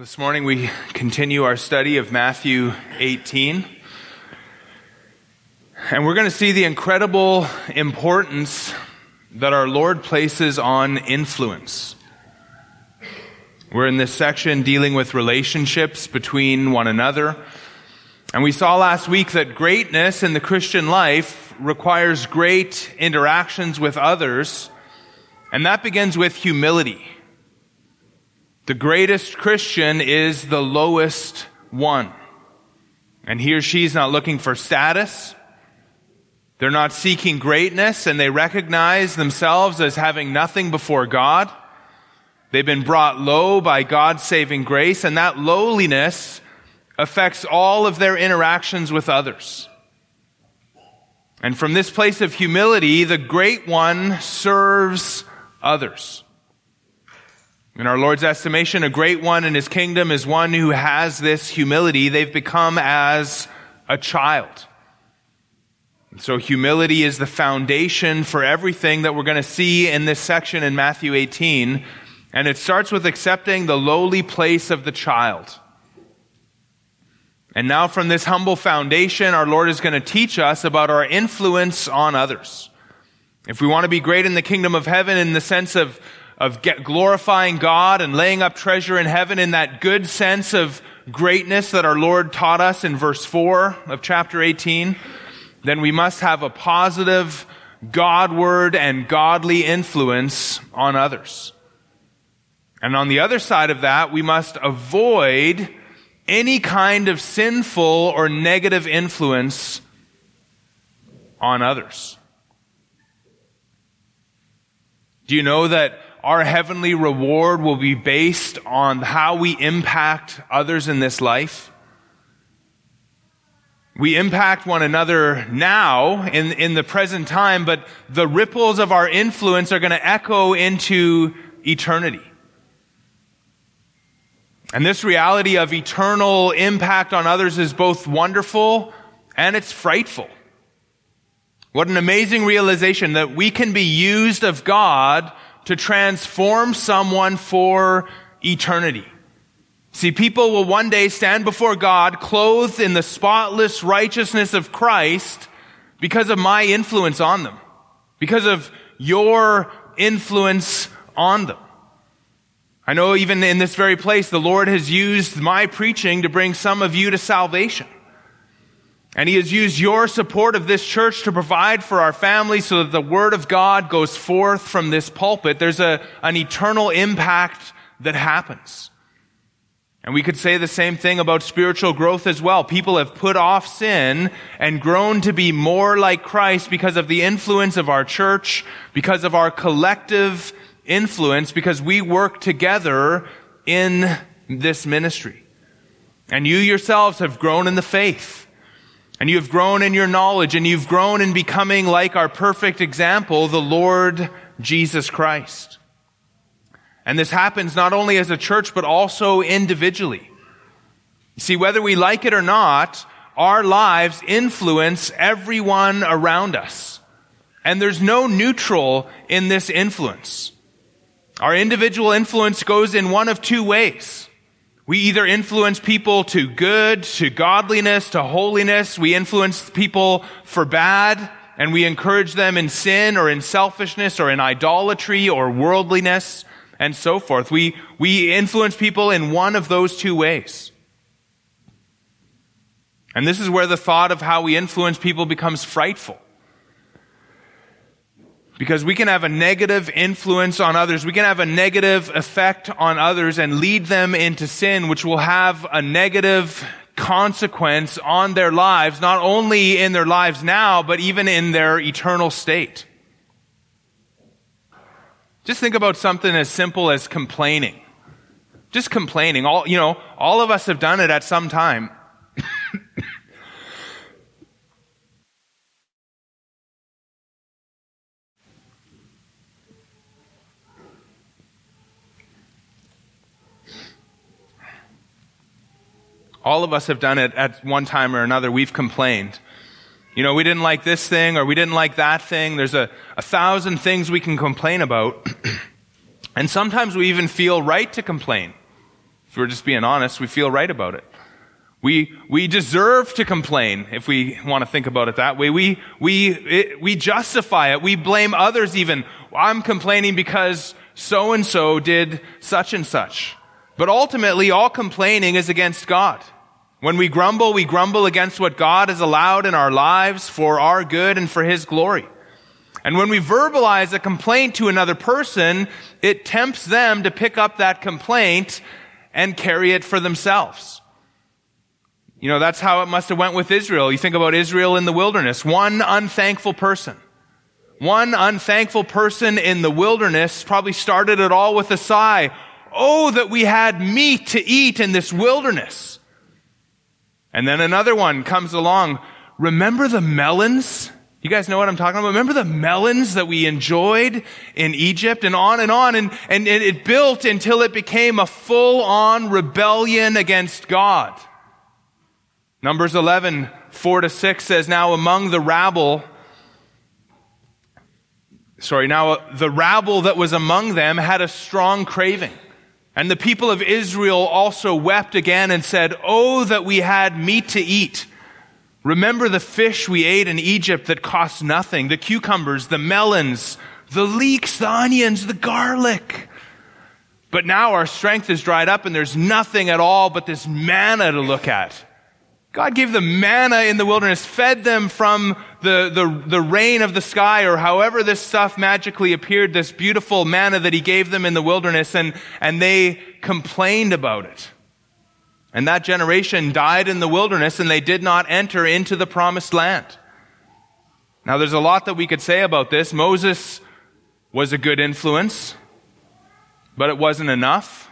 This morning we continue our study of Matthew 18. And we're going to see the incredible importance that our Lord places on influence. We're in this section dealing with relationships between one another. And we saw last week that greatness in the Christian life requires great interactions with others. And that begins with humility. The greatest Christian is the lowest one. And he or she's not looking for status. They're not seeking greatness and they recognize themselves as having nothing before God. They've been brought low by God's saving grace and that lowliness affects all of their interactions with others. And from this place of humility, the great one serves others. In our Lord's estimation, a great one in his kingdom is one who has this humility. They've become as a child. And so humility is the foundation for everything that we're going to see in this section in Matthew 18. And it starts with accepting the lowly place of the child. And now from this humble foundation, our Lord is going to teach us about our influence on others. If we want to be great in the kingdom of heaven in the sense of of glorifying God and laying up treasure in heaven in that good sense of greatness that our Lord taught us in verse 4 of chapter 18, then we must have a positive Godward and godly influence on others. And on the other side of that, we must avoid any kind of sinful or negative influence on others. Do you know that our heavenly reward will be based on how we impact others in this life. We impact one another now in, in the present time, but the ripples of our influence are going to echo into eternity. And this reality of eternal impact on others is both wonderful and it's frightful. What an amazing realization that we can be used of God to transform someone for eternity. See, people will one day stand before God clothed in the spotless righteousness of Christ because of my influence on them, because of your influence on them. I know even in this very place, the Lord has used my preaching to bring some of you to salvation. And he has used your support of this church to provide for our family so that the word of God goes forth from this pulpit. There's a, an eternal impact that happens. And we could say the same thing about spiritual growth as well. People have put off sin and grown to be more like Christ because of the influence of our church, because of our collective influence, because we work together in this ministry. And you yourselves have grown in the faith. And you have grown in your knowledge and you've grown in becoming like our perfect example, the Lord Jesus Christ. And this happens not only as a church, but also individually. You see, whether we like it or not, our lives influence everyone around us. And there's no neutral in this influence. Our individual influence goes in one of two ways. We either influence people to good, to godliness, to holiness. We influence people for bad, and we encourage them in sin or in selfishness or in idolatry or worldliness and so forth. We, we influence people in one of those two ways. And this is where the thought of how we influence people becomes frightful. Because we can have a negative influence on others. We can have a negative effect on others and lead them into sin, which will have a negative consequence on their lives, not only in their lives now, but even in their eternal state. Just think about something as simple as complaining. Just complaining. All, you know, all of us have done it at some time. All of us have done it at one time or another. We've complained. You know, we didn't like this thing or we didn't like that thing. There's a, a thousand things we can complain about. and sometimes we even feel right to complain. If we're just being honest, we feel right about it. We, we deserve to complain if we want to think about it that way. We, we, it, we justify it. We blame others even. I'm complaining because so and so did such and such. But ultimately, all complaining is against God. When we grumble, we grumble against what God has allowed in our lives for our good and for His glory. And when we verbalize a complaint to another person, it tempts them to pick up that complaint and carry it for themselves. You know, that's how it must have went with Israel. You think about Israel in the wilderness. One unthankful person. One unthankful person in the wilderness probably started it all with a sigh. Oh, that we had meat to eat in this wilderness. And then another one comes along. Remember the melons? You guys know what I'm talking about? Remember the melons that we enjoyed in Egypt and on and on and, and it built until it became a full on rebellion against God. Numbers 11, 4 to 6 says, Now among the rabble, sorry, now the rabble that was among them had a strong craving. And the people of Israel also wept again and said, Oh, that we had meat to eat. Remember the fish we ate in Egypt that cost nothing, the cucumbers, the melons, the leeks, the onions, the garlic. But now our strength is dried up and there's nothing at all but this manna to look at. God gave them manna in the wilderness, fed them from the, the, the rain of the sky, or however this stuff magically appeared, this beautiful manna that He gave them in the wilderness, and, and they complained about it. And that generation died in the wilderness, and they did not enter into the promised land. Now, there's a lot that we could say about this. Moses was a good influence, but it wasn't enough.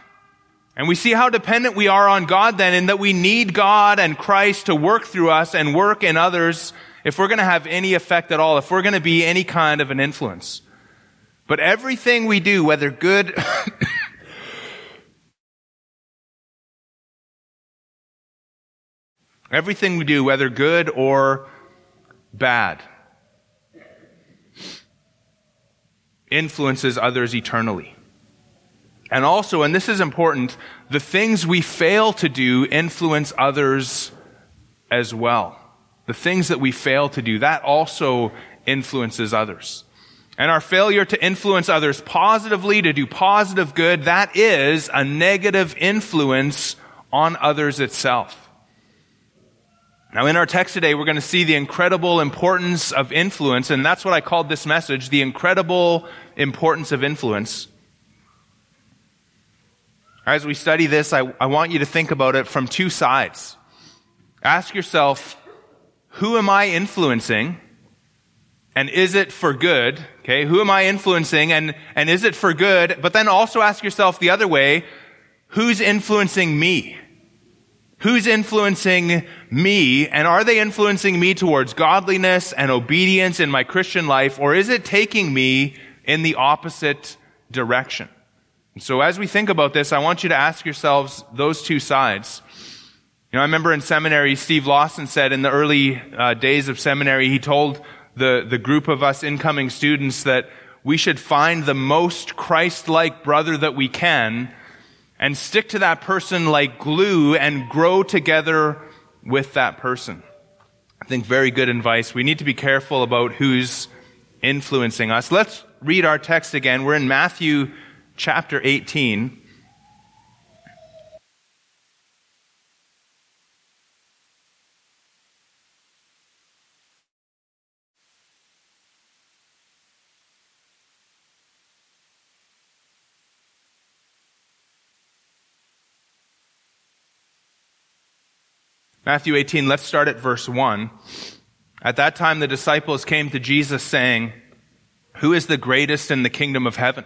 And we see how dependent we are on God then, in that we need God and Christ to work through us and work in others if we're going to have any effect at all, if we're going to be any kind of an influence. But everything we do, whether good, everything we do, whether good or bad, influences others eternally. And also, and this is important, the things we fail to do influence others as well. The things that we fail to do, that also influences others. And our failure to influence others positively, to do positive good, that is a negative influence on others itself. Now, in our text today, we're going to see the incredible importance of influence, and that's what I called this message, the incredible importance of influence. As we study this, I, I want you to think about it from two sides. Ask yourself, who am I influencing? And is it for good? Okay, who am I influencing and, and is it for good? But then also ask yourself the other way, who's influencing me? Who's influencing me? And are they influencing me towards godliness and obedience in my Christian life? Or is it taking me in the opposite direction? So as we think about this, I want you to ask yourselves those two sides. You know, I remember in seminary, Steve Lawson said in the early uh, days of seminary, he told the, the group of us incoming students that we should find the most Christ-like brother that we can and stick to that person like glue and grow together with that person. I think very good advice. We need to be careful about who's influencing us. Let's read our text again. We're in Matthew chapter 18. Matthew 18, let's start at verse 1. At that time, the disciples came to Jesus saying, Who is the greatest in the kingdom of heaven?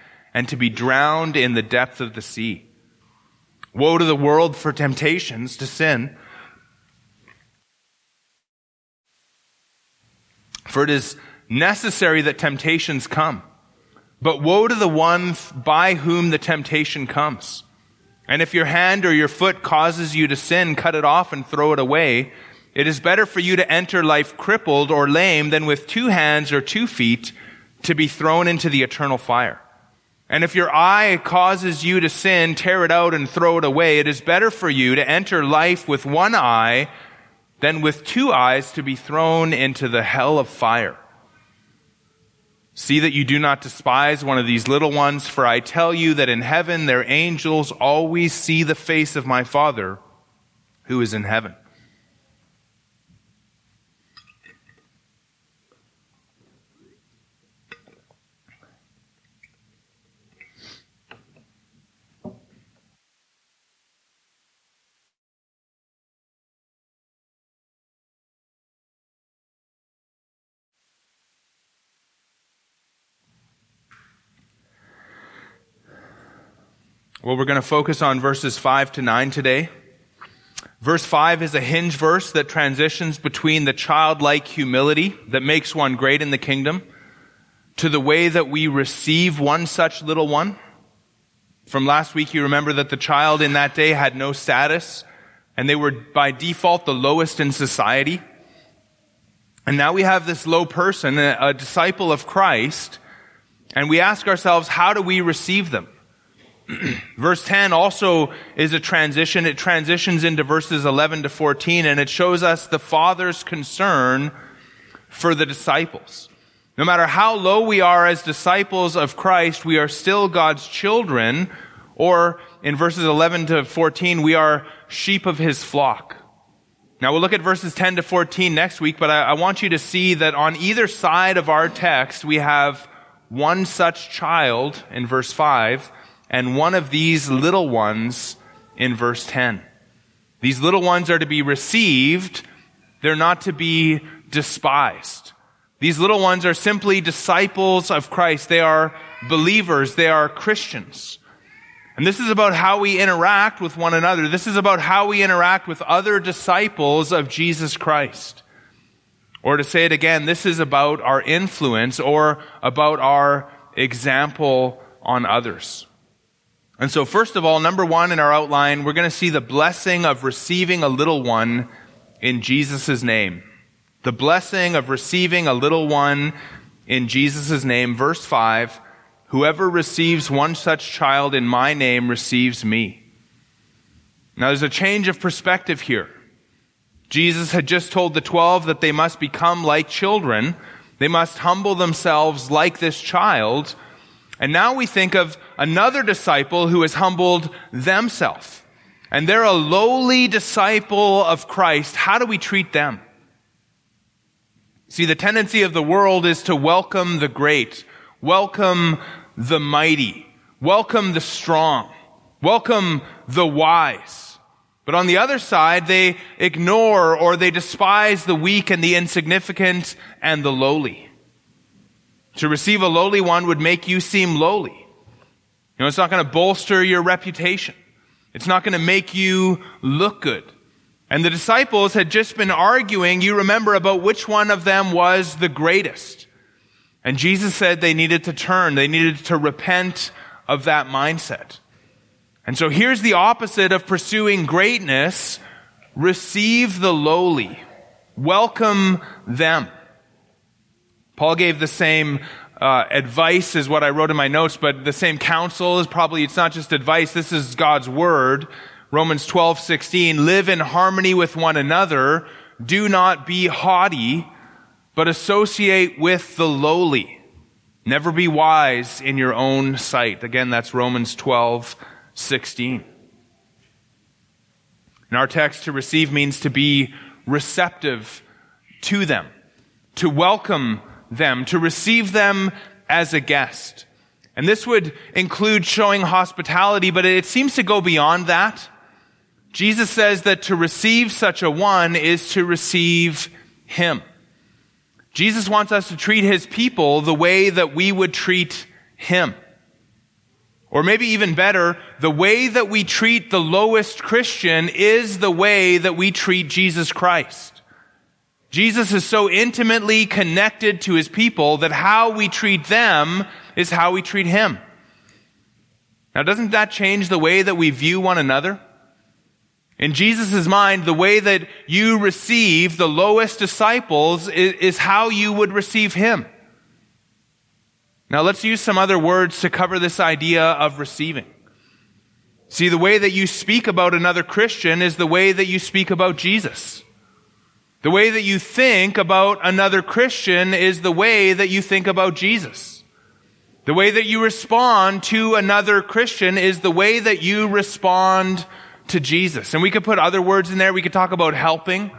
and to be drowned in the depth of the sea. Woe to the world for temptations to sin. For it is necessary that temptations come. But woe to the one by whom the temptation comes. And if your hand or your foot causes you to sin, cut it off and throw it away. It is better for you to enter life crippled or lame than with two hands or two feet to be thrown into the eternal fire. And if your eye causes you to sin, tear it out and throw it away. It is better for you to enter life with one eye than with two eyes to be thrown into the hell of fire. See that you do not despise one of these little ones, for I tell you that in heaven their angels always see the face of my Father who is in heaven. Well, we're going to focus on verses 5 to 9 today. Verse 5 is a hinge verse that transitions between the childlike humility that makes one great in the kingdom to the way that we receive one such little one. From last week, you remember that the child in that day had no status and they were by default the lowest in society. And now we have this low person, a disciple of Christ, and we ask ourselves, how do we receive them? Verse 10 also is a transition. It transitions into verses 11 to 14 and it shows us the Father's concern for the disciples. No matter how low we are as disciples of Christ, we are still God's children, or in verses 11 to 14, we are sheep of his flock. Now we'll look at verses 10 to 14 next week, but I, I want you to see that on either side of our text, we have one such child in verse 5 and one of these little ones in verse 10. These little ones are to be received. They're not to be despised. These little ones are simply disciples of Christ. They are believers. They are Christians. And this is about how we interact with one another. This is about how we interact with other disciples of Jesus Christ. Or to say it again, this is about our influence or about our example on others. And so, first of all, number one in our outline, we're going to see the blessing of receiving a little one in Jesus' name. The blessing of receiving a little one in Jesus' name. Verse 5 Whoever receives one such child in my name receives me. Now, there's a change of perspective here. Jesus had just told the twelve that they must become like children. They must humble themselves like this child. And now we think of another disciple who has humbled themselves. And they're a lowly disciple of Christ. How do we treat them? See, the tendency of the world is to welcome the great, welcome the mighty, welcome the strong, welcome the wise. But on the other side, they ignore or they despise the weak and the insignificant and the lowly. To receive a lowly one would make you seem lowly. You know, it's not going to bolster your reputation. It's not going to make you look good. And the disciples had just been arguing, you remember, about which one of them was the greatest. And Jesus said they needed to turn. They needed to repent of that mindset. And so here's the opposite of pursuing greatness. Receive the lowly. Welcome them. Paul gave the same uh, advice is what I wrote in my notes, but the same counsel is probably, it's not just advice, this is God's word. Romans 12, 16, live in harmony with one another. Do not be haughty, but associate with the lowly. Never be wise in your own sight. Again, that's Romans 12, 16. In our text, to receive means to be receptive to them, to welcome them, to receive them as a guest. And this would include showing hospitality, but it seems to go beyond that. Jesus says that to receive such a one is to receive him. Jesus wants us to treat his people the way that we would treat him. Or maybe even better, the way that we treat the lowest Christian is the way that we treat Jesus Christ. Jesus is so intimately connected to his people that how we treat them is how we treat him. Now, doesn't that change the way that we view one another? In Jesus' mind, the way that you receive the lowest disciples is, is, how you would receive him. Now let's use some other words to cover this idea of receiving. See, the way that you speak about another Christian is the way that you speak about Jesus. The way that you think about another Christian is the way that you think about Jesus. The way that you respond to another Christian is the way that you respond to Jesus. And we could put other words in there. We could talk about helping.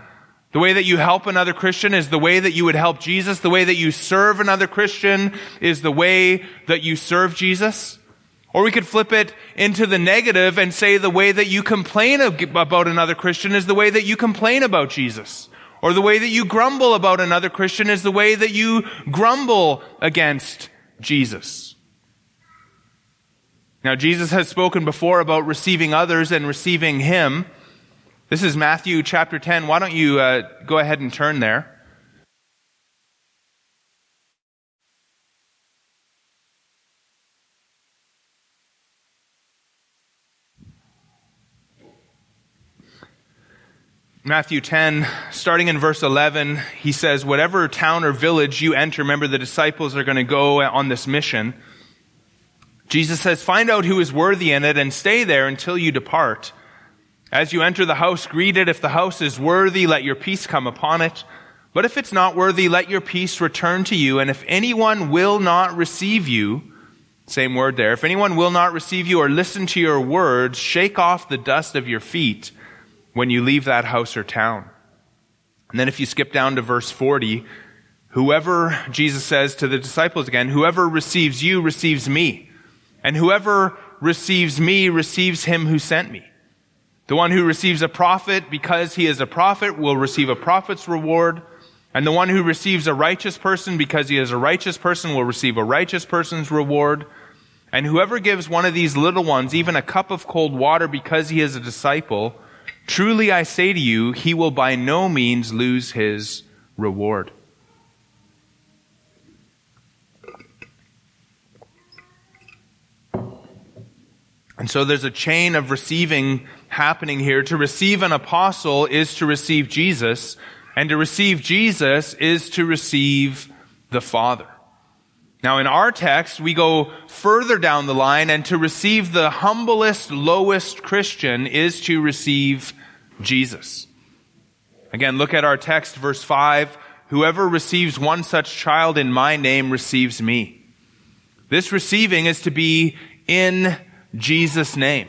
The way that you help another Christian is the way that you would help Jesus. The way that you serve another Christian is the way that you serve Jesus. Or we could flip it into the negative and say the way that you complain about another Christian is the way that you complain about Jesus. Or the way that you grumble about another Christian is the way that you grumble against Jesus. Now, Jesus has spoken before about receiving others and receiving Him. This is Matthew chapter 10. Why don't you uh, go ahead and turn there? Matthew 10, starting in verse 11, he says, Whatever town or village you enter, remember the disciples are going to go on this mission. Jesus says, Find out who is worthy in it and stay there until you depart. As you enter the house, greet it. If the house is worthy, let your peace come upon it. But if it's not worthy, let your peace return to you. And if anyone will not receive you, same word there, if anyone will not receive you or listen to your words, shake off the dust of your feet when you leave that house or town. And then if you skip down to verse 40, whoever, Jesus says to the disciples again, whoever receives you receives me. And whoever receives me receives him who sent me. The one who receives a prophet because he is a prophet will receive a prophet's reward. And the one who receives a righteous person because he is a righteous person will receive a righteous person's reward. And whoever gives one of these little ones even a cup of cold water because he is a disciple, truly I say to you, he will by no means lose his reward. And so there's a chain of receiving happening here. To receive an apostle is to receive Jesus, and to receive Jesus is to receive the Father. Now in our text, we go further down the line, and to receive the humblest, lowest Christian is to receive Jesus. Again, look at our text, verse 5. Whoever receives one such child in my name receives me. This receiving is to be in Jesus' name.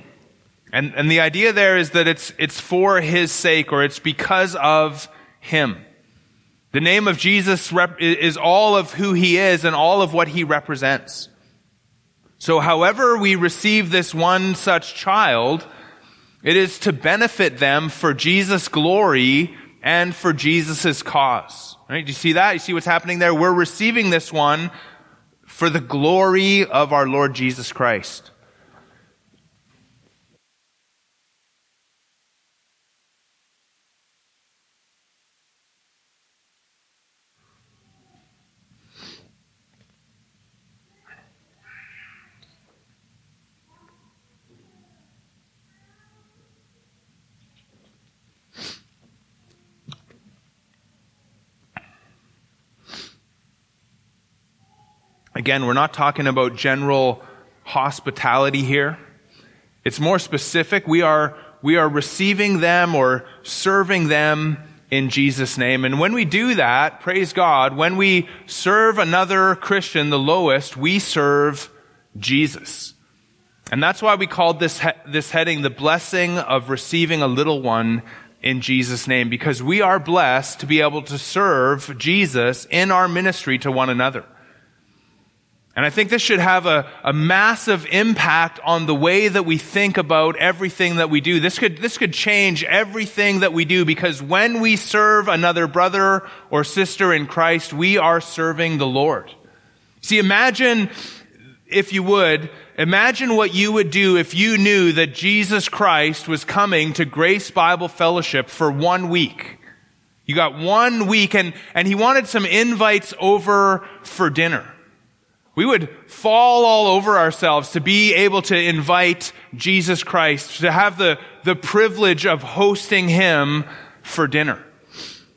And, and the idea there is that it's, it's for his sake or it's because of him. The name of Jesus rep- is all of who he is and all of what he represents. So however we receive this one such child, it is to benefit them for Jesus' glory and for Jesus' cause. Right? Do you see that? You see what's happening there? We're receiving this one for the glory of our Lord Jesus Christ. Again, we're not talking about general hospitality here. It's more specific. We are, we are receiving them or serving them in Jesus' name. And when we do that, praise God, when we serve another Christian, the lowest, we serve Jesus. And that's why we called this, he- this heading the blessing of receiving a little one in Jesus' name, because we are blessed to be able to serve Jesus in our ministry to one another. And I think this should have a, a massive impact on the way that we think about everything that we do. This could, this could change everything that we do because when we serve another brother or sister in Christ, we are serving the Lord. See, imagine if you would, imagine what you would do if you knew that Jesus Christ was coming to Grace Bible Fellowship for one week. You got one week and, and he wanted some invites over for dinner. We would fall all over ourselves to be able to invite Jesus Christ, to have the, the privilege of hosting him for dinner.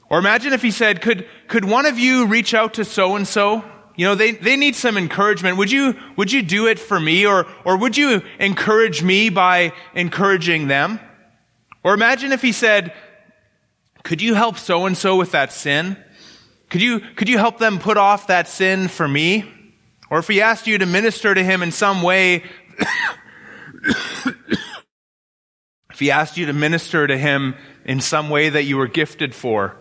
Or imagine if he said, could, could one of you reach out to so and so? You know, they, they need some encouragement. Would you, would you do it for me? Or, or would you encourage me by encouraging them? Or imagine if he said, could you help so and so with that sin? Could you, could you help them put off that sin for me? Or if he asked you to minister to him in some way, if he asked you to minister to him in some way that you were gifted for,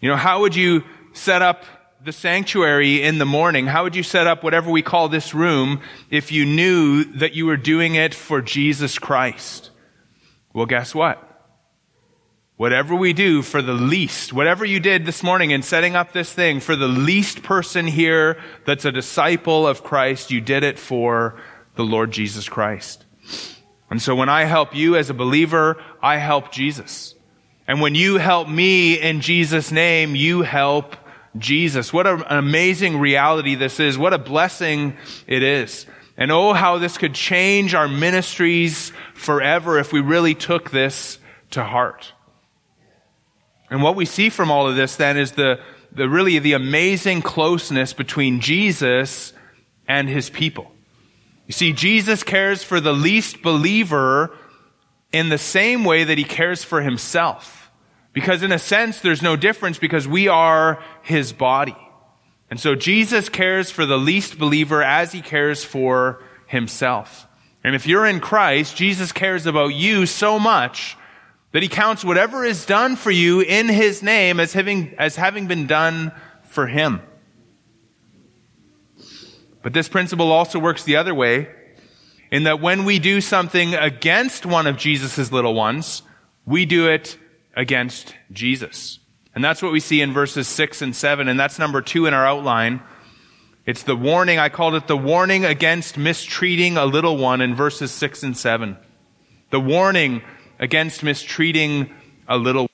you know, how would you set up the sanctuary in the morning? How would you set up whatever we call this room if you knew that you were doing it for Jesus Christ? Well, guess what? Whatever we do for the least, whatever you did this morning in setting up this thing, for the least person here that's a disciple of Christ, you did it for the Lord Jesus Christ. And so when I help you as a believer, I help Jesus. And when you help me in Jesus' name, you help Jesus. What an amazing reality this is. What a blessing it is. And oh, how this could change our ministries forever if we really took this to heart. And what we see from all of this then is the, the really the amazing closeness between Jesus and his people. You see, Jesus cares for the least believer in the same way that he cares for himself. Because in a sense, there's no difference because we are his body. And so Jesus cares for the least believer as he cares for himself. And if you're in Christ, Jesus cares about you so much that he counts whatever is done for you in his name as having, as having been done for him. But this principle also works the other way in that when we do something against one of Jesus' little ones, we do it against Jesus. And that's what we see in verses 6 and 7, and that's number 2 in our outline. It's the warning, I called it the warning against mistreating a little one in verses 6 and 7. The warning against mistreating a little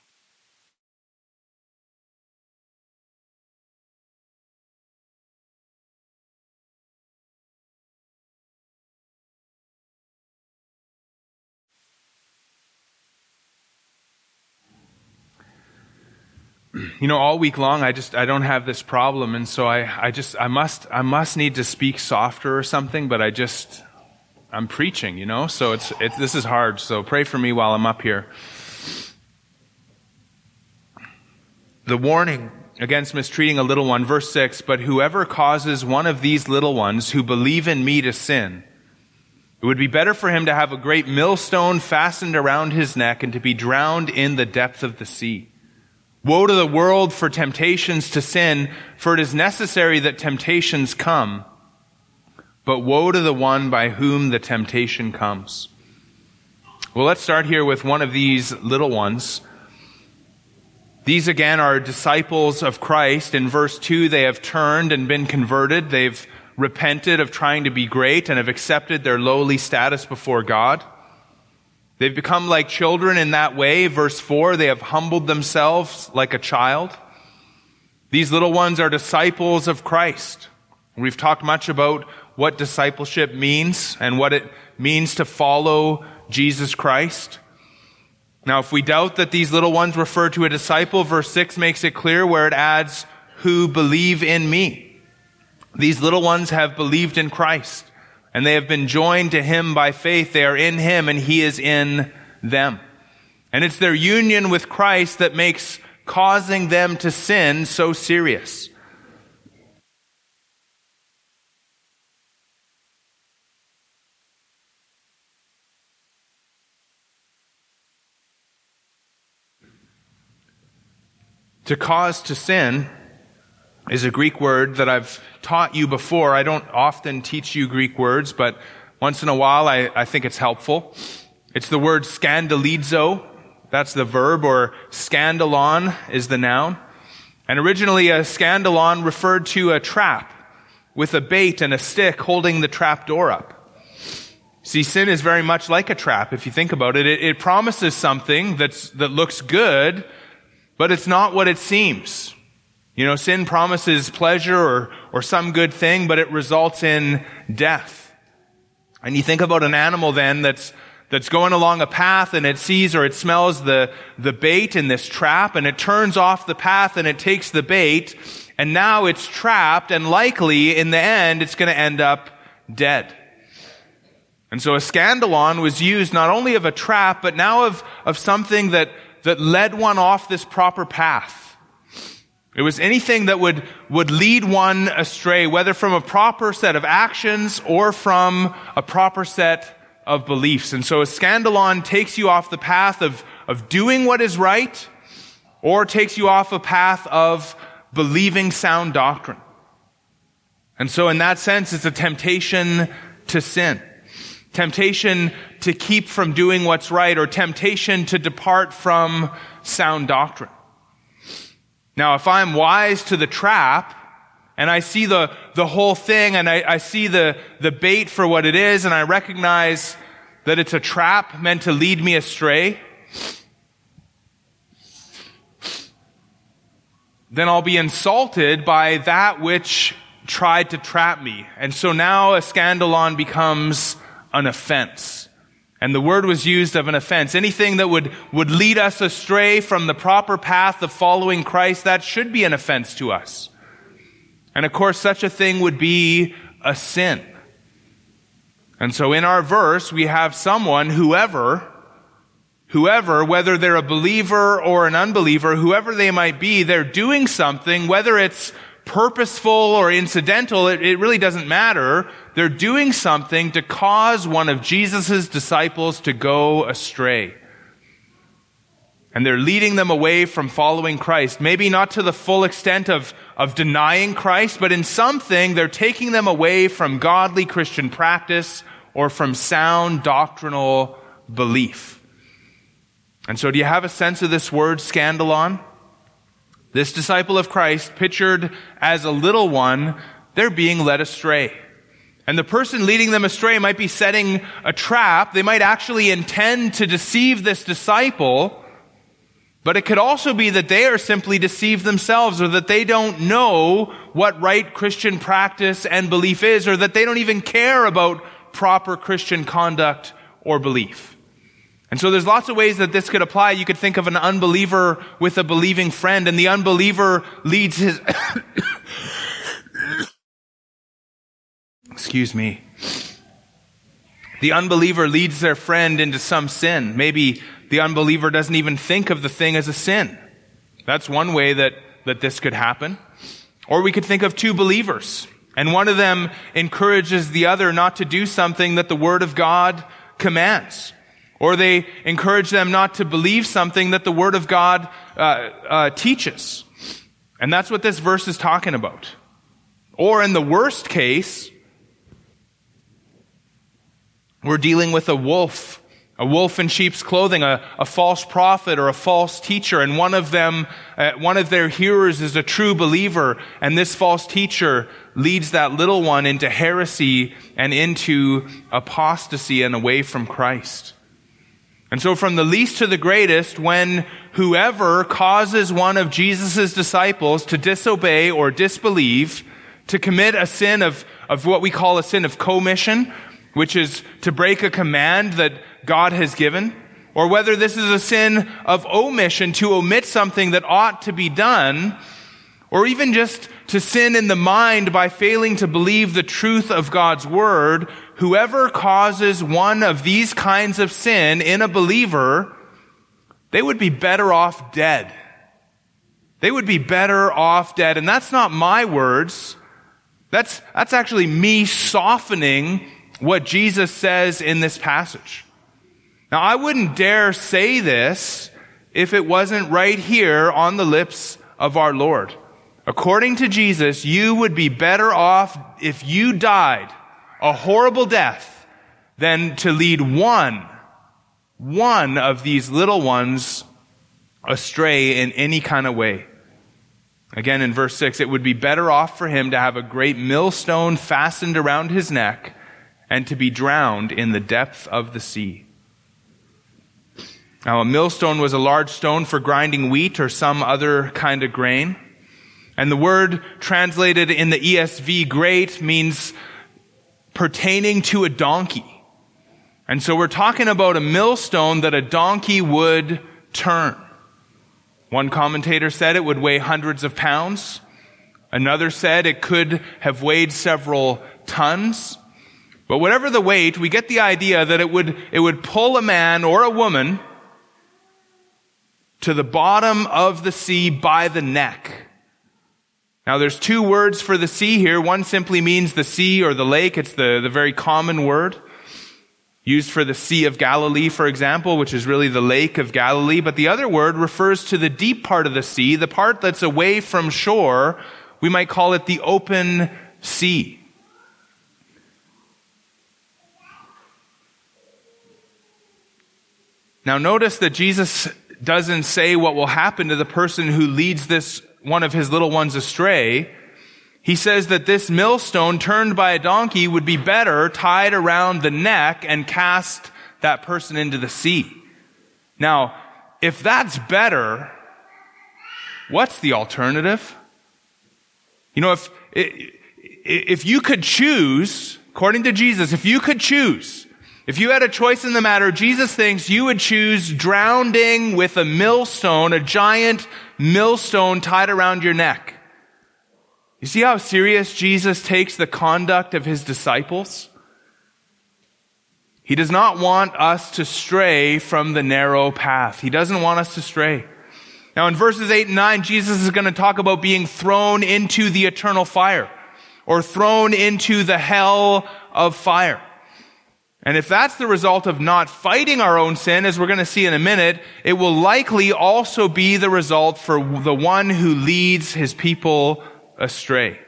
you know all week long i just i don't have this problem and so i i just i must i must need to speak softer or something but i just I'm preaching, you know, so it's, it's, this is hard. So pray for me while I'm up here. The warning against mistreating a little one, verse 6, but whoever causes one of these little ones who believe in me to sin, it would be better for him to have a great millstone fastened around his neck and to be drowned in the depth of the sea. Woe to the world for temptations to sin, for it is necessary that temptations come. But woe to the one by whom the temptation comes. Well, let's start here with one of these little ones. These again are disciples of Christ. In verse 2, they have turned and been converted. They've repented of trying to be great and have accepted their lowly status before God. They've become like children in that way. Verse 4, they have humbled themselves like a child. These little ones are disciples of Christ. We've talked much about what discipleship means and what it means to follow Jesus Christ. Now, if we doubt that these little ones refer to a disciple, verse 6 makes it clear where it adds, who believe in me. These little ones have believed in Christ and they have been joined to him by faith. They are in him and he is in them. And it's their union with Christ that makes causing them to sin so serious. To cause to sin is a Greek word that I've taught you before. I don't often teach you Greek words, but once in a while I, I think it's helpful. It's the word scandalizo. That's the verb, or scandalon is the noun. And originally a scandalon referred to a trap. with a bait and a stick holding the trap door up. See, sin is very much like a trap, if you think about it. It, it promises something that's, that looks good, but it's not what it seems. You know, sin promises pleasure or, or some good thing, but it results in death. And you think about an animal then that's, that's going along a path and it sees or it smells the, the bait in this trap and it turns off the path and it takes the bait and now it's trapped and likely in the end it's going to end up dead. And so a scandalon was used not only of a trap, but now of, of something that, that led one off this proper path. It was anything that would, would lead one astray, whether from a proper set of actions or from a proper set of beliefs. And so a scandalon takes you off the path of, of doing what is right, or takes you off a path of believing sound doctrine. And so in that sense, it's a temptation to sin temptation to keep from doing what's right, or temptation to depart from sound doctrine. Now, if I'm wise to the trap, and I see the, the whole thing, and I, I see the, the bait for what it is, and I recognize that it's a trap meant to lead me astray, then I'll be insulted by that which tried to trap me. And so now a scandalon becomes an offense. And the word was used of an offense. Anything that would, would lead us astray from the proper path of following Christ, that should be an offense to us. And of course, such a thing would be a sin. And so in our verse, we have someone, whoever, whoever, whether they're a believer or an unbeliever, whoever they might be, they're doing something, whether it's purposeful or incidental, it, it really doesn't matter. They're doing something to cause one of Jesus' disciples to go astray. And they're leading them away from following Christ. Maybe not to the full extent of, of denying Christ, but in something, they're taking them away from godly Christian practice or from sound doctrinal belief. And so do you have a sense of this word, scandalon? This disciple of Christ, pictured as a little one, they're being led astray. And the person leading them astray might be setting a trap. They might actually intend to deceive this disciple. But it could also be that they are simply deceived themselves or that they don't know what right Christian practice and belief is or that they don't even care about proper Christian conduct or belief. And so there's lots of ways that this could apply. You could think of an unbeliever with a believing friend, and the unbeliever leads his, excuse me. The unbeliever leads their friend into some sin. Maybe the unbeliever doesn't even think of the thing as a sin. That's one way that, that this could happen. Or we could think of two believers, and one of them encourages the other not to do something that the Word of God commands. Or they encourage them not to believe something that the Word of God uh, uh, teaches. And that's what this verse is talking about. Or in the worst case, we're dealing with a wolf, a wolf in sheep's clothing, a, a false prophet or a false teacher, and one of them, uh, one of their hearers is a true believer, and this false teacher leads that little one into heresy and into apostasy and away from Christ. And so from the least to the greatest, when whoever causes one of Jesus' disciples to disobey or disbelieve, to commit a sin of, of what we call a sin of commission, which is to break a command that God has given, or whether this is a sin of omission, to omit something that ought to be done, or even just to sin in the mind by failing to believe the truth of God's word, whoever causes one of these kinds of sin in a believer, they would be better off dead. They would be better off dead. And that's not my words. That's, that's actually me softening what Jesus says in this passage. Now, I wouldn't dare say this if it wasn't right here on the lips of our Lord. According to Jesus, you would be better off if you died a horrible death than to lead one, one of these little ones astray in any kind of way. Again, in verse 6, it would be better off for him to have a great millstone fastened around his neck and to be drowned in the depth of the sea. Now, a millstone was a large stone for grinding wheat or some other kind of grain. And the word translated in the ESV great means pertaining to a donkey. And so we're talking about a millstone that a donkey would turn. One commentator said it would weigh hundreds of pounds. Another said it could have weighed several tons. But whatever the weight, we get the idea that it would, it would pull a man or a woman to the bottom of the sea by the neck. Now there's two words for the sea here. One simply means the sea or the lake. It's the, the very common word used for the Sea of Galilee, for example, which is really the Lake of Galilee. But the other word refers to the deep part of the sea, the part that's away from shore. We might call it the open sea. Now notice that Jesus doesn't say what will happen to the person who leads this one of his little ones astray, he says that this millstone turned by a donkey would be better tied around the neck and cast that person into the sea. Now, if that's better, what's the alternative? You know, if, if you could choose, according to Jesus, if you could choose, if you had a choice in the matter, Jesus thinks you would choose drowning with a millstone, a giant millstone tied around your neck. You see how serious Jesus takes the conduct of his disciples? He does not want us to stray from the narrow path. He doesn't want us to stray. Now in verses 8 and 9, Jesus is going to talk about being thrown into the eternal fire or thrown into the hell of fire. And if that's the result of not fighting our own sin, as we're going to see in a minute, it will likely also be the result for the one who leads his people astray.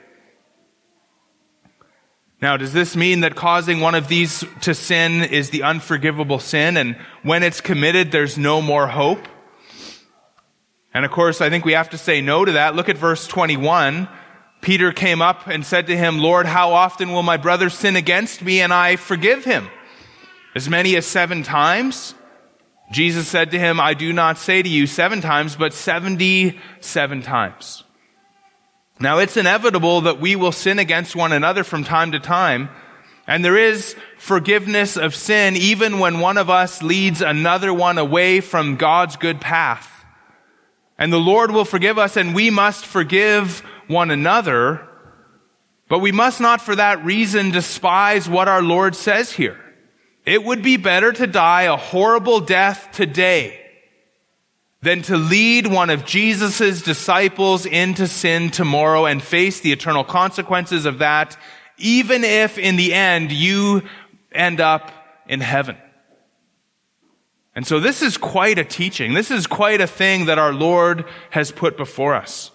Now, does this mean that causing one of these to sin is the unforgivable sin and when it's committed, there's no more hope? And of course, I think we have to say no to that. Look at verse 21. Peter came up and said to him, Lord, how often will my brother sin against me and I forgive him? As many as seven times? Jesus said to him, I do not say to you seven times, but 77 times. Now it's inevitable that we will sin against one another from time to time. And there is forgiveness of sin even when one of us leads another one away from God's good path. And the Lord will forgive us and we must forgive one another. But we must not for that reason despise what our Lord says here. It would be better to die a horrible death today than to lead one of Jesus' disciples into sin tomorrow and face the eternal consequences of that, even if in the end you end up in heaven. And so this is quite a teaching. This is quite a thing that our Lord has put before us.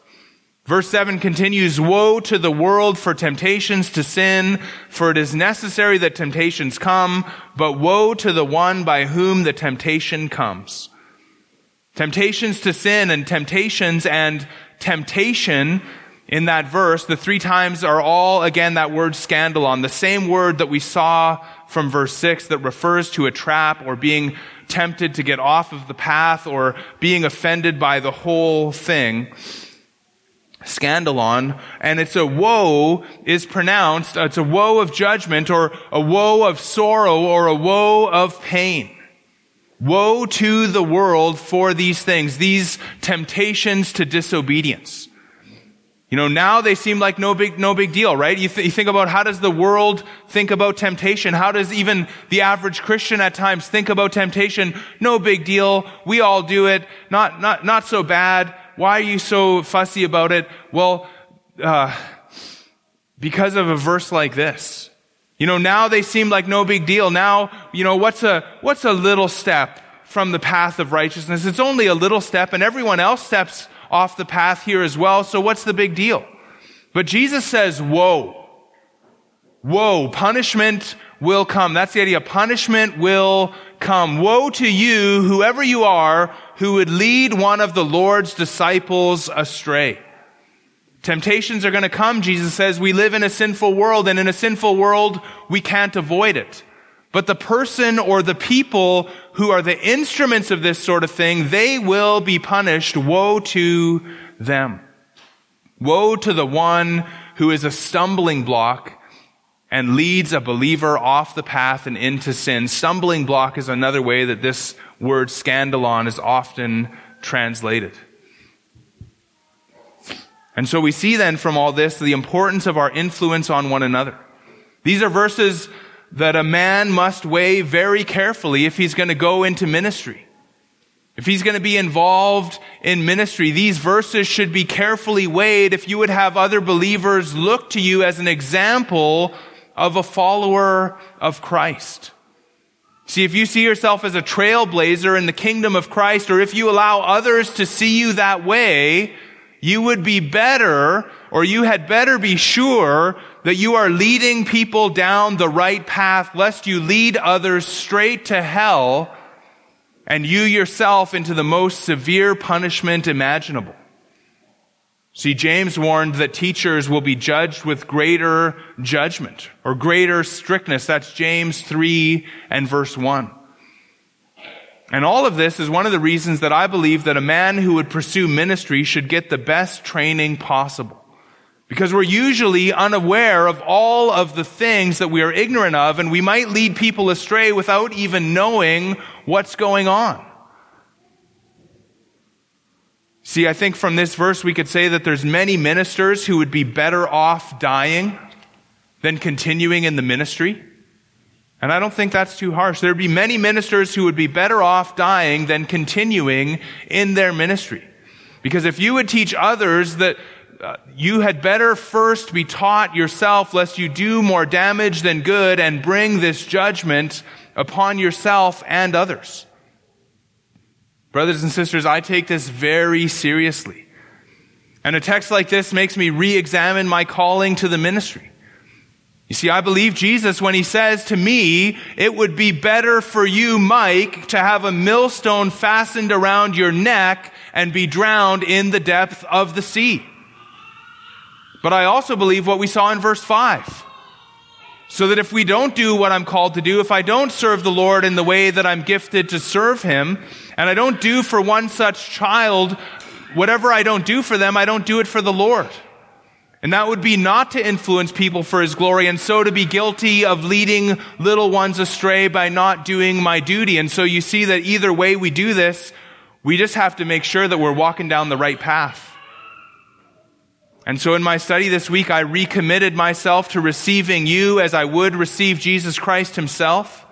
Verse 7 continues, Woe to the world for temptations to sin, for it is necessary that temptations come, but woe to the one by whom the temptation comes. Temptations to sin and temptations and temptation in that verse, the three times are all again that word scandalon, the same word that we saw from verse 6 that refers to a trap or being tempted to get off of the path or being offended by the whole thing scandalon, and it's a woe is pronounced, it's a woe of judgment or a woe of sorrow or a woe of pain. Woe to the world for these things, these temptations to disobedience. You know, now they seem like no big, no big deal, right? You, th- you, think about how does the world think about temptation? How does even the average Christian at times think about temptation? No big deal. We all do it. Not, not, not so bad. Why are you so fussy about it? Well, uh, because of a verse like this. You know, now they seem like no big deal. Now, you know, what's a, what's a little step from the path of righteousness? It's only a little step and everyone else steps off the path here as well. So what's the big deal? But Jesus says, woe. Woe. Punishment will come. That's the idea. Punishment will come. Woe to you, whoever you are, who would lead one of the Lord's disciples astray. Temptations are going to come. Jesus says we live in a sinful world and in a sinful world, we can't avoid it. But the person or the people who are the instruments of this sort of thing, they will be punished. Woe to them. Woe to the one who is a stumbling block and leads a believer off the path and into sin. Stumbling block is another way that this word scandalon is often translated. And so we see then from all this the importance of our influence on one another. These are verses that a man must weigh very carefully if he's going to go into ministry. If he's going to be involved in ministry, these verses should be carefully weighed if you would have other believers look to you as an example of a follower of Christ. See, if you see yourself as a trailblazer in the kingdom of Christ, or if you allow others to see you that way, you would be better, or you had better be sure that you are leading people down the right path, lest you lead others straight to hell and you yourself into the most severe punishment imaginable. See, James warned that teachers will be judged with greater judgment or greater strictness. That's James 3 and verse 1. And all of this is one of the reasons that I believe that a man who would pursue ministry should get the best training possible. Because we're usually unaware of all of the things that we are ignorant of, and we might lead people astray without even knowing what's going on. See, I think from this verse we could say that there's many ministers who would be better off dying than continuing in the ministry. And I don't think that's too harsh. There'd be many ministers who would be better off dying than continuing in their ministry. Because if you would teach others that uh, you had better first be taught yourself lest you do more damage than good and bring this judgment upon yourself and others. Brothers and sisters, I take this very seriously. And a text like this makes me re-examine my calling to the ministry. You see, I believe Jesus when he says to me, it would be better for you, Mike, to have a millstone fastened around your neck and be drowned in the depth of the sea. But I also believe what we saw in verse 5. So that if we don't do what I'm called to do, if I don't serve the Lord in the way that I'm gifted to serve Him, and I don't do for one such child whatever I don't do for them, I don't do it for the Lord. And that would be not to influence people for His glory, and so to be guilty of leading little ones astray by not doing my duty. And so you see that either way we do this, we just have to make sure that we're walking down the right path. And so in my study this week, I recommitted myself to receiving you as I would receive Jesus Christ himself.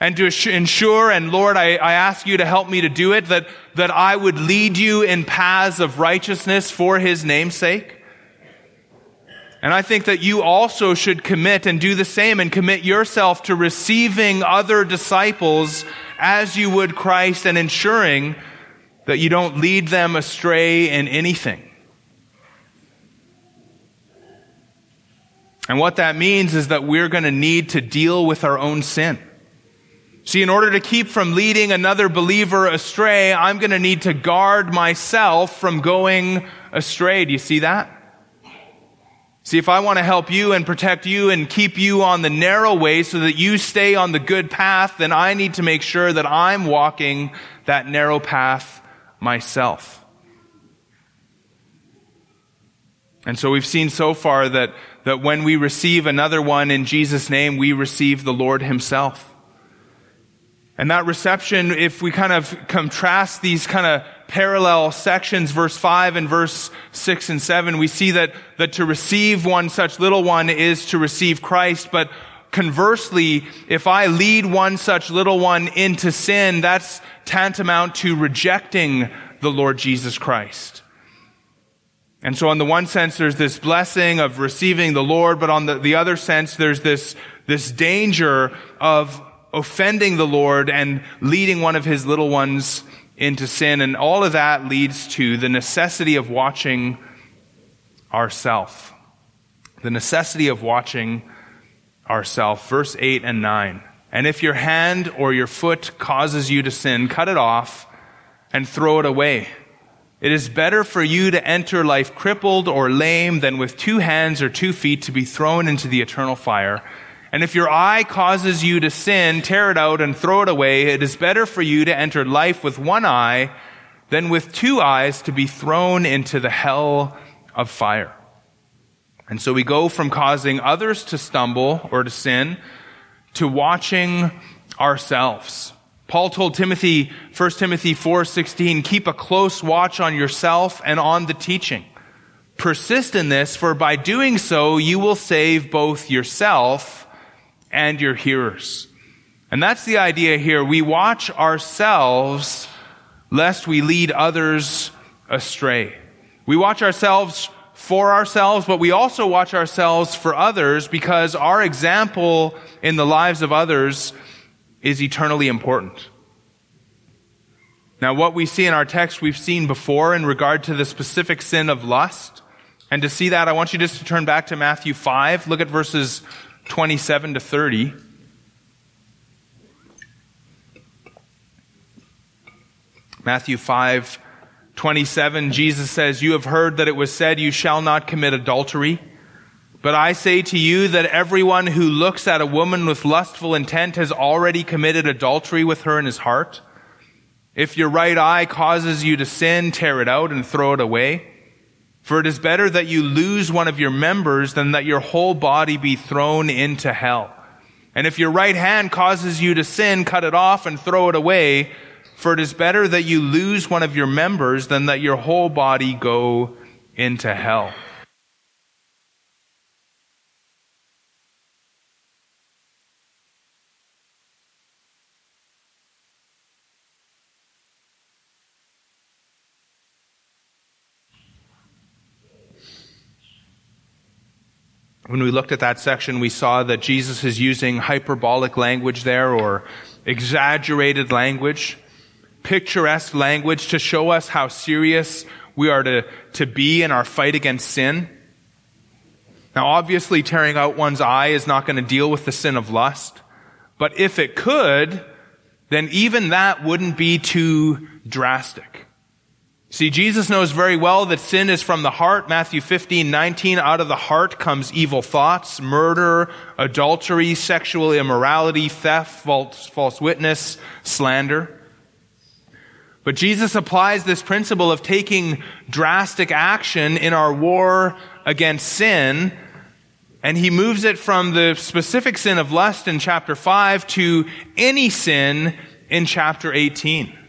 And to ensure, and Lord, I, I ask you to help me to do it, that, that I would lead you in paths of righteousness for his namesake. And I think that you also should commit and do the same and commit yourself to receiving other disciples as you would Christ and ensuring that you don't lead them astray in anything. And what that means is that we're going to need to deal with our own sin. See, in order to keep from leading another believer astray, I'm going to need to guard myself from going astray. Do you see that? See, if I want to help you and protect you and keep you on the narrow way so that you stay on the good path, then I need to make sure that I'm walking that narrow path myself. And so we've seen so far that that when we receive another one in Jesus' name, we receive the Lord Himself. And that reception, if we kind of contrast these kind of parallel sections, verse 5 and verse 6 and 7, we see that, that to receive one such little one is to receive Christ. But conversely, if I lead one such little one into sin, that's tantamount to rejecting the Lord Jesus Christ. And so on the one sense, there's this blessing of receiving the Lord, but on the, the other sense, there's this, this danger of offending the Lord and leading one of his little ones into sin. And all of that leads to the necessity of watching ourself. The necessity of watching ourself. Verse 8 and 9. And if your hand or your foot causes you to sin, cut it off and throw it away. It is better for you to enter life crippled or lame than with two hands or two feet to be thrown into the eternal fire. And if your eye causes you to sin, tear it out and throw it away. It is better for you to enter life with one eye than with two eyes to be thrown into the hell of fire. And so we go from causing others to stumble or to sin to watching ourselves. Paul told Timothy, 1 Timothy 4:16, keep a close watch on yourself and on the teaching. Persist in this, for by doing so you will save both yourself and your hearers. And that's the idea here. We watch ourselves lest we lead others astray. We watch ourselves for ourselves, but we also watch ourselves for others because our example in the lives of others is eternally important. Now, what we see in our text, we've seen before in regard to the specific sin of lust. And to see that, I want you just to turn back to Matthew 5. Look at verses 27 to 30. Matthew 5, 27, Jesus says, You have heard that it was said, You shall not commit adultery. But I say to you that everyone who looks at a woman with lustful intent has already committed adultery with her in his heart. If your right eye causes you to sin, tear it out and throw it away. For it is better that you lose one of your members than that your whole body be thrown into hell. And if your right hand causes you to sin, cut it off and throw it away. For it is better that you lose one of your members than that your whole body go into hell. When we looked at that section, we saw that Jesus is using hyperbolic language there or exaggerated language, picturesque language to show us how serious we are to, to be in our fight against sin. Now, obviously, tearing out one's eye is not going to deal with the sin of lust, but if it could, then even that wouldn't be too drastic. See, Jesus knows very well that sin is from the heart. Matthew 15, 19, out of the heart comes evil thoughts, murder, adultery, sexual immorality, theft, false, false witness, slander. But Jesus applies this principle of taking drastic action in our war against sin, and he moves it from the specific sin of lust in chapter 5 to any sin in chapter 18.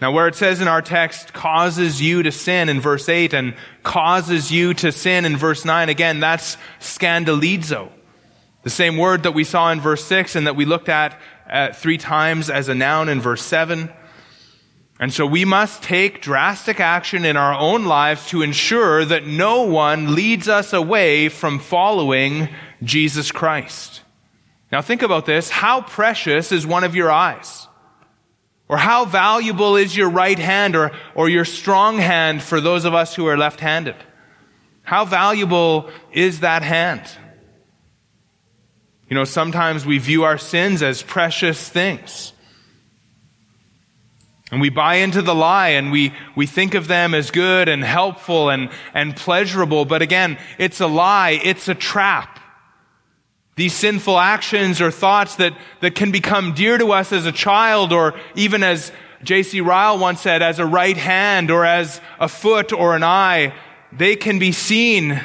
Now, where it says in our text, causes you to sin in verse 8 and causes you to sin in verse 9, again, that's scandalizo. The same word that we saw in verse 6 and that we looked at uh, three times as a noun in verse 7. And so we must take drastic action in our own lives to ensure that no one leads us away from following Jesus Christ. Now think about this. How precious is one of your eyes? Or how valuable is your right hand or, or your strong hand for those of us who are left handed? How valuable is that hand? You know, sometimes we view our sins as precious things. And we buy into the lie and we, we think of them as good and helpful and, and pleasurable. But again, it's a lie. It's a trap. These sinful actions or thoughts that, that can become dear to us as a child or even as J.C. Ryle once said, as a right hand or as a foot or an eye, they can be seen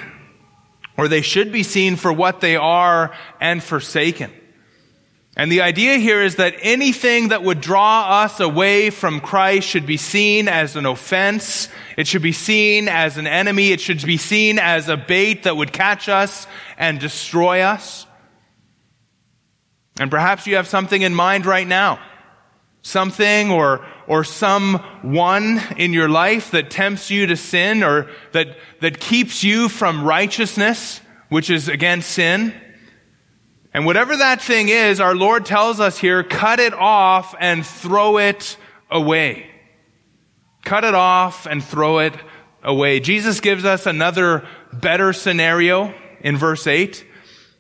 or they should be seen for what they are and forsaken. And the idea here is that anything that would draw us away from Christ should be seen as an offense. It should be seen as an enemy. It should be seen as a bait that would catch us and destroy us. And perhaps you have something in mind right now. Something or, or someone in your life that tempts you to sin or that, that keeps you from righteousness, which is against sin. And whatever that thing is, our Lord tells us here, cut it off and throw it away. Cut it off and throw it away. Jesus gives us another better scenario in verse 8.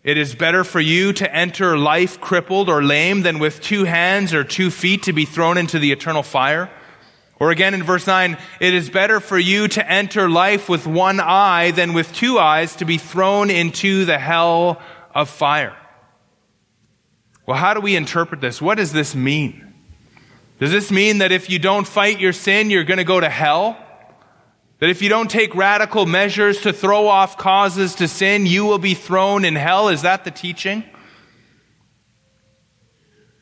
It is better for you to enter life crippled or lame than with two hands or two feet to be thrown into the eternal fire. Or again in verse 9, it is better for you to enter life with one eye than with two eyes to be thrown into the hell of fire. Well, how do we interpret this? What does this mean? Does this mean that if you don't fight your sin, you're going to go to hell? That if you don't take radical measures to throw off causes to sin, you will be thrown in hell? Is that the teaching?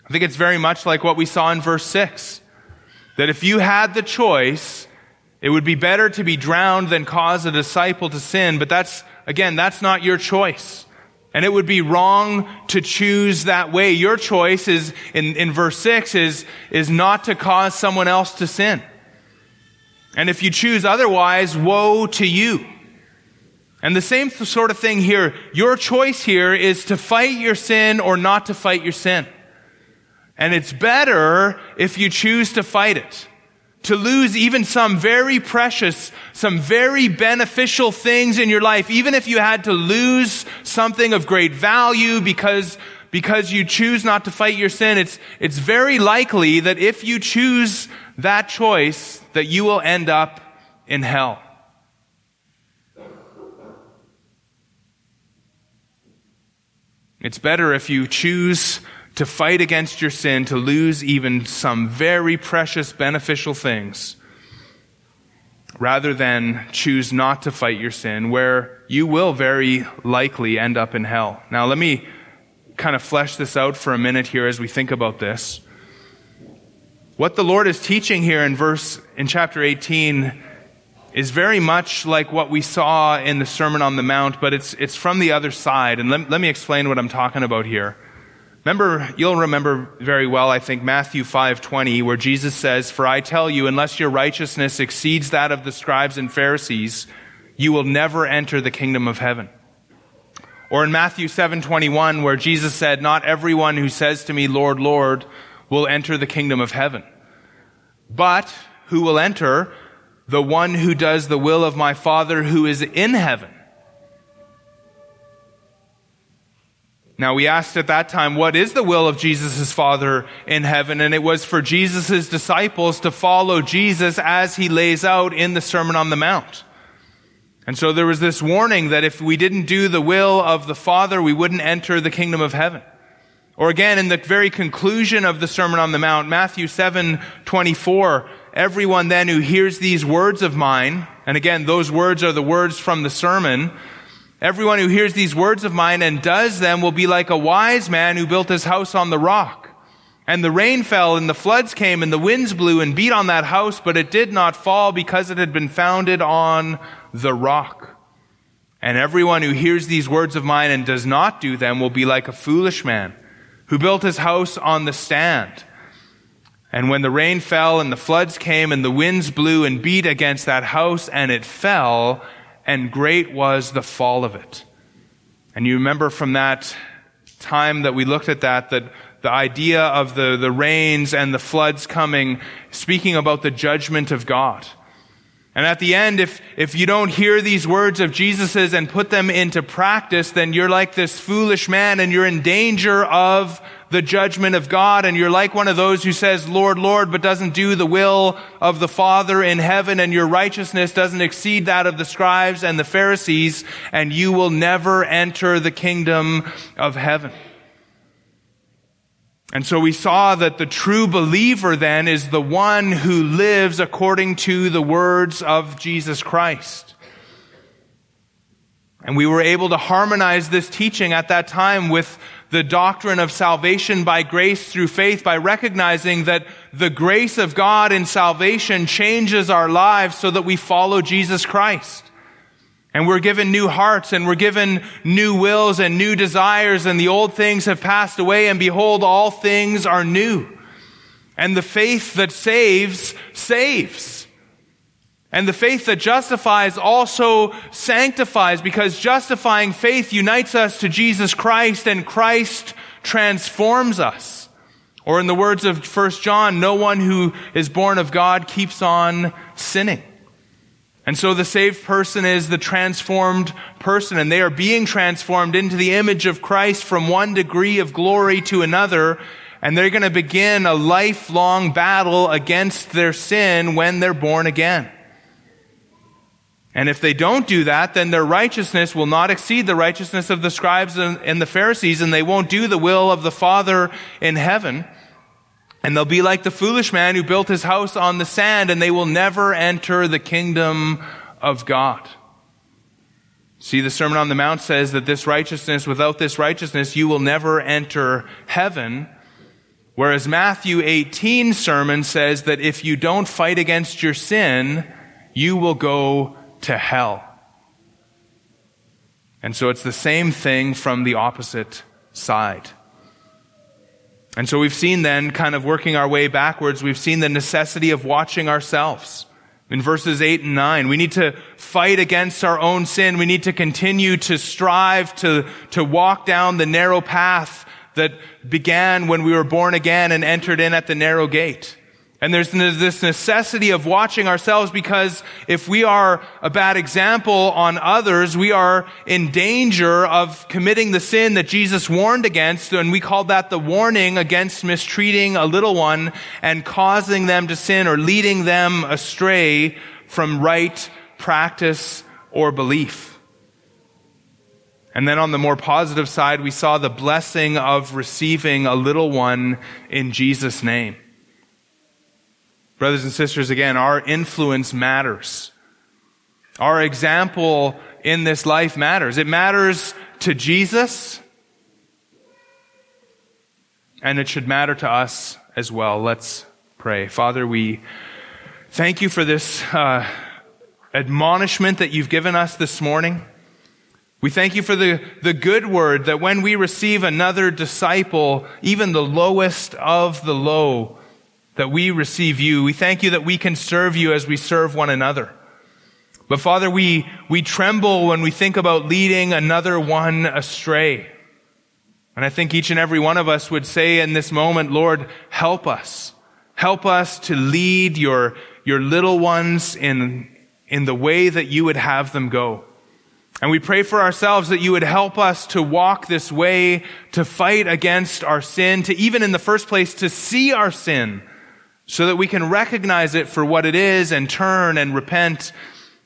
I think it's very much like what we saw in verse 6. That if you had the choice, it would be better to be drowned than cause a disciple to sin. But that's, again, that's not your choice. And it would be wrong to choose that way. Your choice is, in, in verse 6, is, is not to cause someone else to sin. And if you choose otherwise, woe to you. And the same sort of thing here. Your choice here is to fight your sin or not to fight your sin. And it's better if you choose to fight it. To lose even some very precious, some very beneficial things in your life, even if you had to lose something of great value because, because you choose not to fight your sin, it's, it's very likely that if you choose that choice, that you will end up in hell. It's better if you choose to fight against your sin, to lose even some very precious, beneficial things, rather than choose not to fight your sin, where you will very likely end up in hell. Now, let me kind of flesh this out for a minute here as we think about this. What the Lord is teaching here in verse, in chapter 18, is very much like what we saw in the Sermon on the Mount, but it's, it's from the other side. And let, let me explain what I'm talking about here. Remember, you'll remember very well, I think, Matthew 5:20, where Jesus says, "For I tell you, unless your righteousness exceeds that of the scribes and Pharisees, you will never enter the kingdom of heaven." Or in Matthew 7:21, where Jesus said, "Not everyone who says to me, Lord, Lord, will enter the kingdom of heaven, but who will enter the one who does the will of my Father who is in heaven." Now, we asked at that time, what is the will of Jesus' Father in heaven? And it was for Jesus' disciples to follow Jesus as he lays out in the Sermon on the Mount. And so there was this warning that if we didn't do the will of the Father, we wouldn't enter the kingdom of heaven. Or again, in the very conclusion of the Sermon on the Mount, Matthew 7, 24, everyone then who hears these words of mine, and again, those words are the words from the sermon, Everyone who hears these words of mine and does them will be like a wise man who built his house on the rock. And the rain fell and the floods came and the winds blew and beat on that house, but it did not fall because it had been founded on the rock. And everyone who hears these words of mine and does not do them will be like a foolish man who built his house on the stand. And when the rain fell and the floods came and the winds blew and beat against that house and it fell, and great was the fall of it. And you remember from that time that we looked at that, that the idea of the, the rains and the floods coming, speaking about the judgment of God. And at the end, if, if you don't hear these words of Jesus's and put them into practice, then you're like this foolish man and you're in danger of the judgment of God. And you're like one of those who says, Lord, Lord, but doesn't do the will of the Father in heaven. And your righteousness doesn't exceed that of the scribes and the Pharisees. And you will never enter the kingdom of heaven. And so we saw that the true believer then is the one who lives according to the words of Jesus Christ. And we were able to harmonize this teaching at that time with the doctrine of salvation by grace through faith by recognizing that the grace of God in salvation changes our lives so that we follow Jesus Christ. And we're given new hearts and we're given new wills and new desires and the old things have passed away and behold, all things are new. And the faith that saves, saves. And the faith that justifies also sanctifies because justifying faith unites us to Jesus Christ and Christ transforms us. Or in the words of 1 John, no one who is born of God keeps on sinning. And so the saved person is the transformed person, and they are being transformed into the image of Christ from one degree of glory to another and they're going to begin a lifelong battle against their sin when they're born again. And if they don't do that, then their righteousness will not exceed the righteousness of the scribes and the Pharisees, and they won't do the will of the Father in heaven. And they'll be like the foolish man who built his house on the sand, and they will never enter the kingdom of God. See, the Sermon on the Mount says that this righteousness, without this righteousness, you will never enter heaven. Whereas Matthew 18 sermon says that if you don't fight against your sin, you will go to hell. And so it's the same thing from the opposite side. And so we've seen then, kind of working our way backwards, we've seen the necessity of watching ourselves. In verses 8 and 9, we need to fight against our own sin. We need to continue to strive to, to walk down the narrow path that began when we were born again and entered in at the narrow gate. And there's this necessity of watching ourselves because if we are a bad example on others, we are in danger of committing the sin that Jesus warned against. And we call that the warning against mistreating a little one and causing them to sin or leading them astray from right practice or belief. And then on the more positive side, we saw the blessing of receiving a little one in Jesus' name. Brothers and sisters, again, our influence matters. Our example in this life matters. It matters to Jesus, and it should matter to us as well. Let's pray. Father, we thank you for this uh, admonishment that you've given us this morning. We thank you for the, the good word that when we receive another disciple, even the lowest of the low, that we receive you. We thank you that we can serve you as we serve one another. But Father, we, we tremble when we think about leading another one astray. And I think each and every one of us would say in this moment, Lord, help us. Help us to lead your, your little ones in, in the way that you would have them go. And we pray for ourselves that you would help us to walk this way, to fight against our sin, to even in the first place, to see our sin so that we can recognize it for what it is and turn and repent.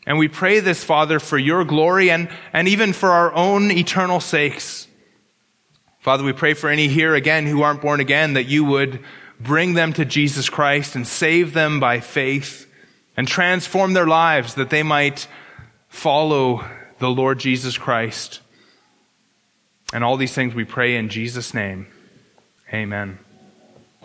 And we pray this, Father, for your glory and, and even for our own eternal sakes. Father, we pray for any here again who aren't born again that you would bring them to Jesus Christ and save them by faith and transform their lives that they might follow the Lord Jesus Christ. And all these things we pray in Jesus' name. Amen.